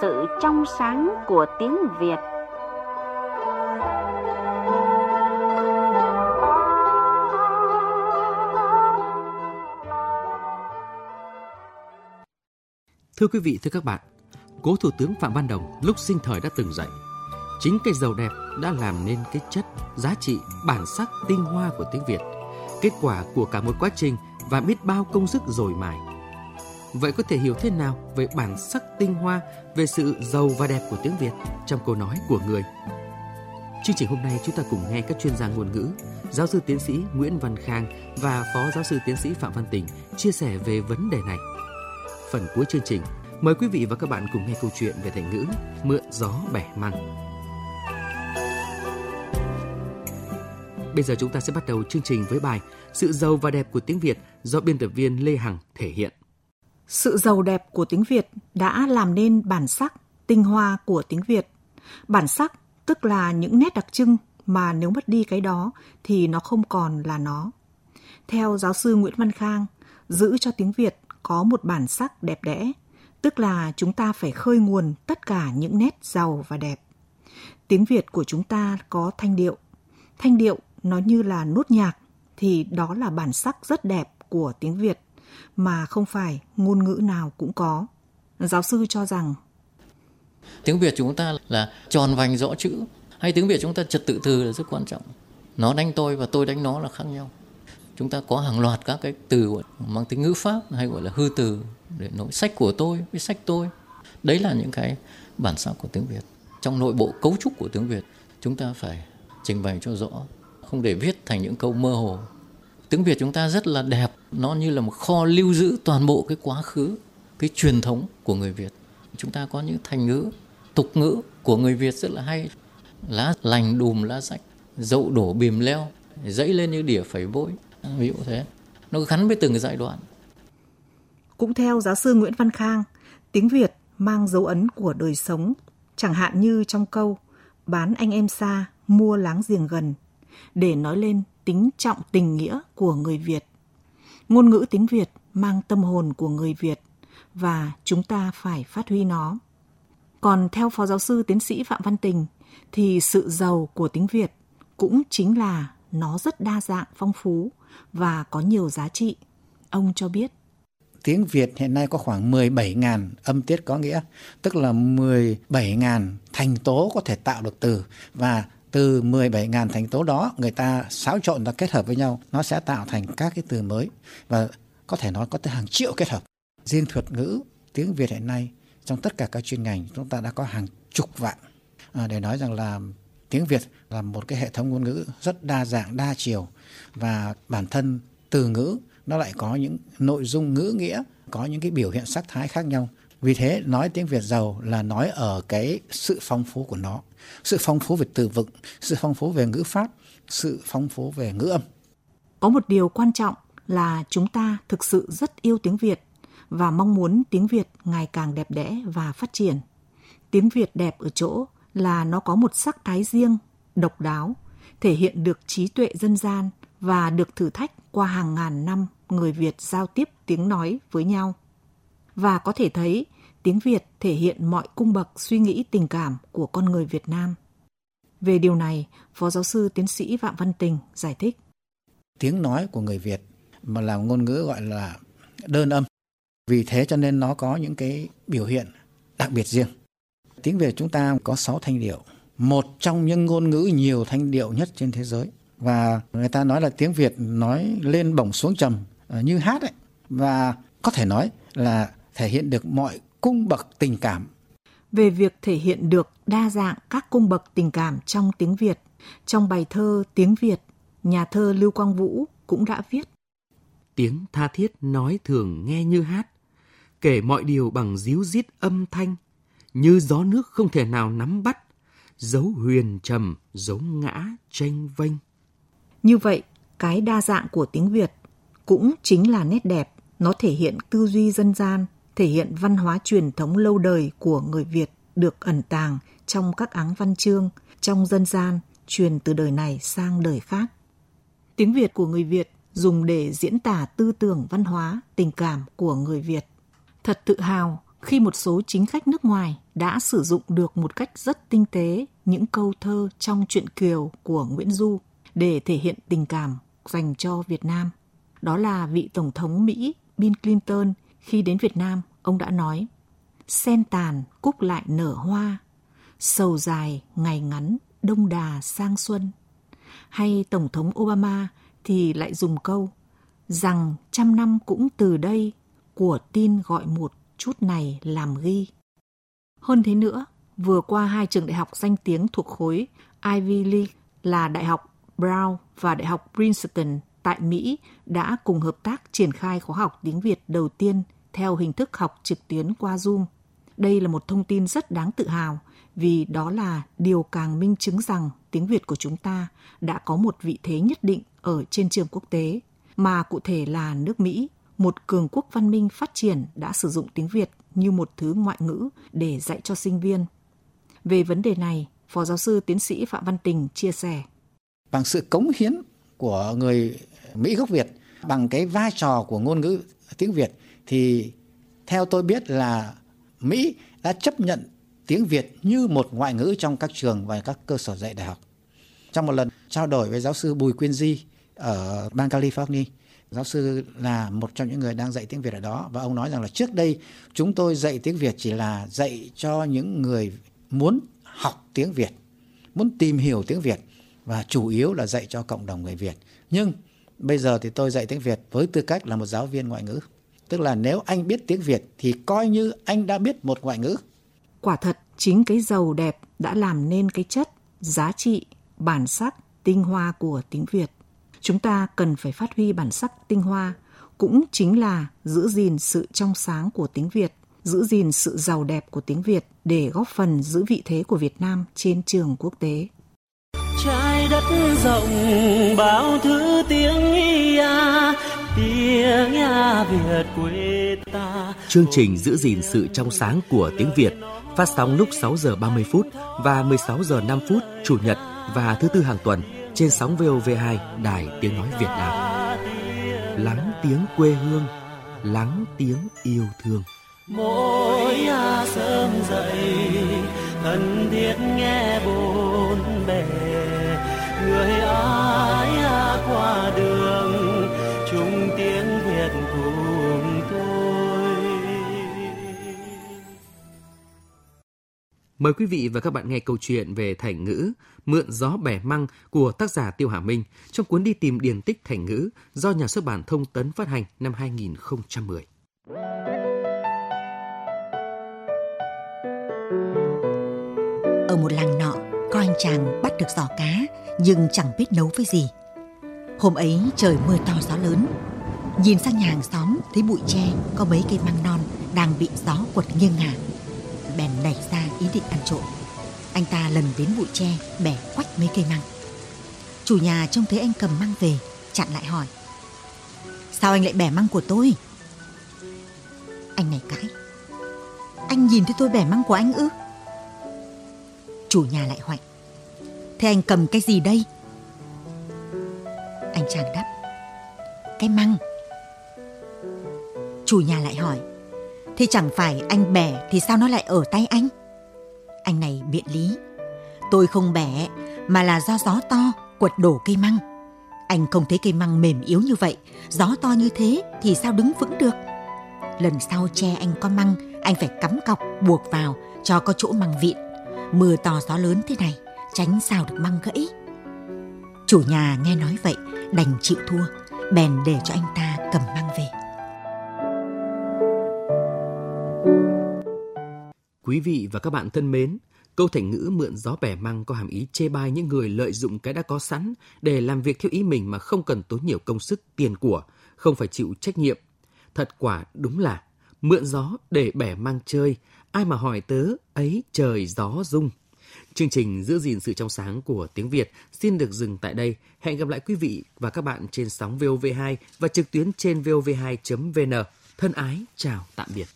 sự trong sáng của tiếng Việt. Thưa quý vị, thưa các bạn, cố Thủ tướng Phạm Văn Đồng lúc sinh thời đã từng dạy Chính cái giàu đẹp đã làm nên cái chất, giá trị, bản sắc, tinh hoa của tiếng Việt. Kết quả của cả một quá trình và biết bao công sức rồi mài. Vậy có thể hiểu thế nào về bản sắc tinh hoa, về sự giàu và đẹp của tiếng Việt trong câu nói của người? Chương trình hôm nay chúng ta cùng nghe các chuyên gia ngôn ngữ, giáo sư tiến sĩ Nguyễn Văn Khang và phó giáo sư tiến sĩ Phạm Văn Tình chia sẻ về vấn đề này. Phần cuối chương trình, mời quý vị và các bạn cùng nghe câu chuyện về thành ngữ Mượn gió bẻ măng. Bây giờ chúng ta sẽ bắt đầu chương trình với bài Sự giàu và đẹp của tiếng Việt do biên tập viên Lê Hằng thể hiện. Sự giàu đẹp của tiếng Việt đã làm nên bản sắc, tinh hoa của tiếng Việt. Bản sắc tức là những nét đặc trưng mà nếu mất đi cái đó thì nó không còn là nó. Theo giáo sư Nguyễn Văn Khang, giữ cho tiếng Việt có một bản sắc đẹp đẽ, tức là chúng ta phải khơi nguồn tất cả những nét giàu và đẹp. Tiếng Việt của chúng ta có thanh điệu. Thanh điệu nó như là nốt nhạc thì đó là bản sắc rất đẹp của tiếng Việt mà không phải ngôn ngữ nào cũng có. Giáo sư cho rằng, tiếng Việt chúng ta là tròn vành rõ chữ, hay tiếng Việt chúng ta trật tự từ là rất quan trọng. Nó đánh tôi và tôi đánh nó là khác nhau. Chúng ta có hàng loạt các cái từ mang tính ngữ pháp hay gọi là hư từ để nói sách của tôi với sách tôi. Đấy là những cái bản sắc của tiếng Việt. Trong nội bộ cấu trúc của tiếng Việt, chúng ta phải trình bày cho rõ, không để viết thành những câu mơ hồ tiếng việt chúng ta rất là đẹp. Nó như là một kho lưu giữ toàn bộ cái quá khứ, cái truyền thống của người việt. Chúng ta có những thành ngữ, tục ngữ của người việt rất là hay. Lá lành đùm lá rách, dậu đổ bìm leo, dẫy lên như đỉa phẩy vội ví dụ thế. Nó gắn với từng giai đoạn. Cũng theo giáo sư Nguyễn Văn Khang, tiếng Việt mang dấu ấn của đời sống. Chẳng hạn như trong câu, bán anh em xa, mua láng giềng gần. Để nói lên tính trọng tình nghĩa của người Việt. Ngôn ngữ tiếng Việt mang tâm hồn của người Việt và chúng ta phải phát huy nó. Còn theo Phó Giáo sư Tiến sĩ Phạm Văn Tình thì sự giàu của tiếng Việt cũng chính là nó rất đa dạng phong phú và có nhiều giá trị. Ông cho biết tiếng Việt hiện nay có khoảng 17.000 âm tiết có nghĩa, tức là 17.000 thành tố có thể tạo được từ và từ 17.000 thành tố đó người ta xáo trộn và kết hợp với nhau nó sẽ tạo thành các cái từ mới và có thể nói có tới hàng triệu kết hợp. Riêng thuật ngữ tiếng Việt hiện nay trong tất cả các chuyên ngành chúng ta đã có hàng chục vạn. À, để nói rằng là tiếng Việt là một cái hệ thống ngôn ngữ rất đa dạng đa chiều và bản thân từ ngữ nó lại có những nội dung ngữ nghĩa có những cái biểu hiện sắc thái khác nhau vì thế nói tiếng Việt giàu là nói ở cái sự phong phú của nó sự phong phú về từ vựng, sự phong phú về ngữ pháp, sự phong phú về ngữ âm. Có một điều quan trọng là chúng ta thực sự rất yêu tiếng Việt và mong muốn tiếng Việt ngày càng đẹp đẽ và phát triển. Tiếng Việt đẹp ở chỗ là nó có một sắc thái riêng, độc đáo, thể hiện được trí tuệ dân gian và được thử thách qua hàng ngàn năm người Việt giao tiếp tiếng nói với nhau. Và có thể thấy tiếng Việt thể hiện mọi cung bậc suy nghĩ tình cảm của con người Việt Nam. Về điều này, Phó giáo sư tiến sĩ Phạm Văn Tình giải thích. Tiếng nói của người Việt mà là ngôn ngữ gọi là đơn âm. Vì thế cho nên nó có những cái biểu hiện đặc biệt riêng. Tiếng Việt chúng ta có 6 thanh điệu, một trong những ngôn ngữ nhiều thanh điệu nhất trên thế giới. Và người ta nói là tiếng Việt nói lên bổng xuống trầm ờ, như hát ấy. Và có thể nói là thể hiện được mọi cung bậc tình cảm. Về việc thể hiện được đa dạng các cung bậc tình cảm trong tiếng Việt, trong bài thơ Tiếng Việt, nhà thơ Lưu Quang Vũ cũng đã viết. Tiếng tha thiết nói thường nghe như hát, kể mọi điều bằng díu dít âm thanh, như gió nước không thể nào nắm bắt, dấu huyền trầm, dấu ngã tranh vênh. Như vậy, cái đa dạng của tiếng Việt cũng chính là nét đẹp, nó thể hiện tư duy dân gian, thể hiện văn hóa truyền thống lâu đời của người Việt được ẩn tàng trong các áng văn chương, trong dân gian, truyền từ đời này sang đời khác. Tiếng Việt của người Việt dùng để diễn tả tư tưởng văn hóa, tình cảm của người Việt. Thật tự hào khi một số chính khách nước ngoài đã sử dụng được một cách rất tinh tế những câu thơ trong truyện Kiều của Nguyễn Du để thể hiện tình cảm dành cho Việt Nam. Đó là vị Tổng thống Mỹ Bill Clinton khi đến Việt Nam, ông đã nói Sen tàn, cúc lại nở hoa, sầu dài, ngày ngắn, đông đà sang xuân. Hay Tổng thống Obama thì lại dùng câu rằng trăm năm cũng từ đây của tin gọi một chút này làm ghi. Hơn thế nữa, vừa qua hai trường đại học danh tiếng thuộc khối Ivy League là Đại học Brown và Đại học Princeton tại Mỹ đã cùng hợp tác triển khai khóa học tiếng Việt đầu tiên theo hình thức học trực tuyến qua Zoom. Đây là một thông tin rất đáng tự hào vì đó là điều càng minh chứng rằng tiếng Việt của chúng ta đã có một vị thế nhất định ở trên trường quốc tế, mà cụ thể là nước Mỹ, một cường quốc văn minh phát triển đã sử dụng tiếng Việt như một thứ ngoại ngữ để dạy cho sinh viên. Về vấn đề này, Phó giáo sư tiến sĩ Phạm Văn Tình chia sẻ. Bằng sự cống hiến của người Mỹ gốc Việt, bằng cái vai trò của ngôn ngữ tiếng Việt thì theo tôi biết là Mỹ đã chấp nhận tiếng Việt như một ngoại ngữ trong các trường và các cơ sở dạy đại học. Trong một lần trao đổi với giáo sư Bùi Quyên Di ở bang California, giáo sư là một trong những người đang dạy tiếng Việt ở đó và ông nói rằng là trước đây chúng tôi dạy tiếng Việt chỉ là dạy cho những người muốn học tiếng Việt, muốn tìm hiểu tiếng Việt và chủ yếu là dạy cho cộng đồng người Việt. Nhưng bây giờ thì tôi dạy tiếng Việt với tư cách là một giáo viên ngoại ngữ. Tức là nếu anh biết tiếng Việt thì coi như anh đã biết một ngoại ngữ. Quả thật, chính cái giàu đẹp đã làm nên cái chất, giá trị, bản sắc, tinh hoa của tiếng Việt. Chúng ta cần phải phát huy bản sắc tinh hoa, cũng chính là giữ gìn sự trong sáng của tiếng Việt, giữ gìn sự giàu đẹp của tiếng Việt để góp phần giữ vị thế của Việt Nam trên trường quốc tế. Trái đất rộng bao thứ tiếng ia tiếng nhà Việt quê ta. Chương trình giữ gìn sự trong sáng của tiếng Việt phát sóng lúc 6 giờ 30 phút và 16 giờ 5 phút chủ nhật và thứ tư hàng tuần trên sóng VOV2 Đài Tiếng Nói Việt Nam. Lắng tiếng quê hương, lắng tiếng yêu thương. Mỗi sớm dậy, thân thiết nghe Mời quý vị và các bạn nghe câu chuyện về thành ngữ Mượn gió bẻ măng của tác giả Tiêu Hà Minh trong cuốn đi tìm điển tích thành ngữ do nhà xuất bản Thông tấn phát hành năm 2010. Ở một làng nọ, có anh chàng bắt được giỏ cá nhưng chẳng biết nấu với gì. Hôm ấy trời mưa to gió lớn. Nhìn sang nhà hàng xóm thấy bụi tre có mấy cây măng non đang bị gió quật nghiêng ngả. Bèn nảy ý định ăn trộm. Anh ta lần đến bụi tre bẻ quách mấy cây măng. Chủ nhà trông thấy anh cầm măng về, chặn lại hỏi. Sao anh lại bẻ măng của tôi? Anh này cãi. Anh nhìn thấy tôi bẻ măng của anh ư? Chủ nhà lại hỏi. Thế anh cầm cái gì đây? Anh chàng đáp. Cái măng. Chủ nhà lại hỏi. Thế chẳng phải anh bẻ thì sao nó lại ở tay anh? Anh này biện lý. Tôi không bẻ mà là do gió to quật đổ cây măng. Anh không thấy cây măng mềm yếu như vậy, gió to như thế thì sao đứng vững được? Lần sau che anh có măng, anh phải cắm cọc buộc vào cho có chỗ măng vịn. Mưa to gió lớn thế này, tránh sao được măng gãy. Chủ nhà nghe nói vậy, đành chịu thua, bèn để cho anh ta cầm măng về. Quý vị và các bạn thân mến, câu thành ngữ mượn gió bẻ măng có hàm ý chê bai những người lợi dụng cái đã có sẵn để làm việc theo ý mình mà không cần tốn nhiều công sức, tiền của, không phải chịu trách nhiệm. Thật quả đúng là mượn gió để bẻ măng chơi, ai mà hỏi tớ ấy trời gió rung. Chương trình giữ gìn sự trong sáng của tiếng Việt xin được dừng tại đây. Hẹn gặp lại quý vị và các bạn trên sóng VOV2 và trực tuyến trên vov2.vn. Thân ái, chào tạm biệt.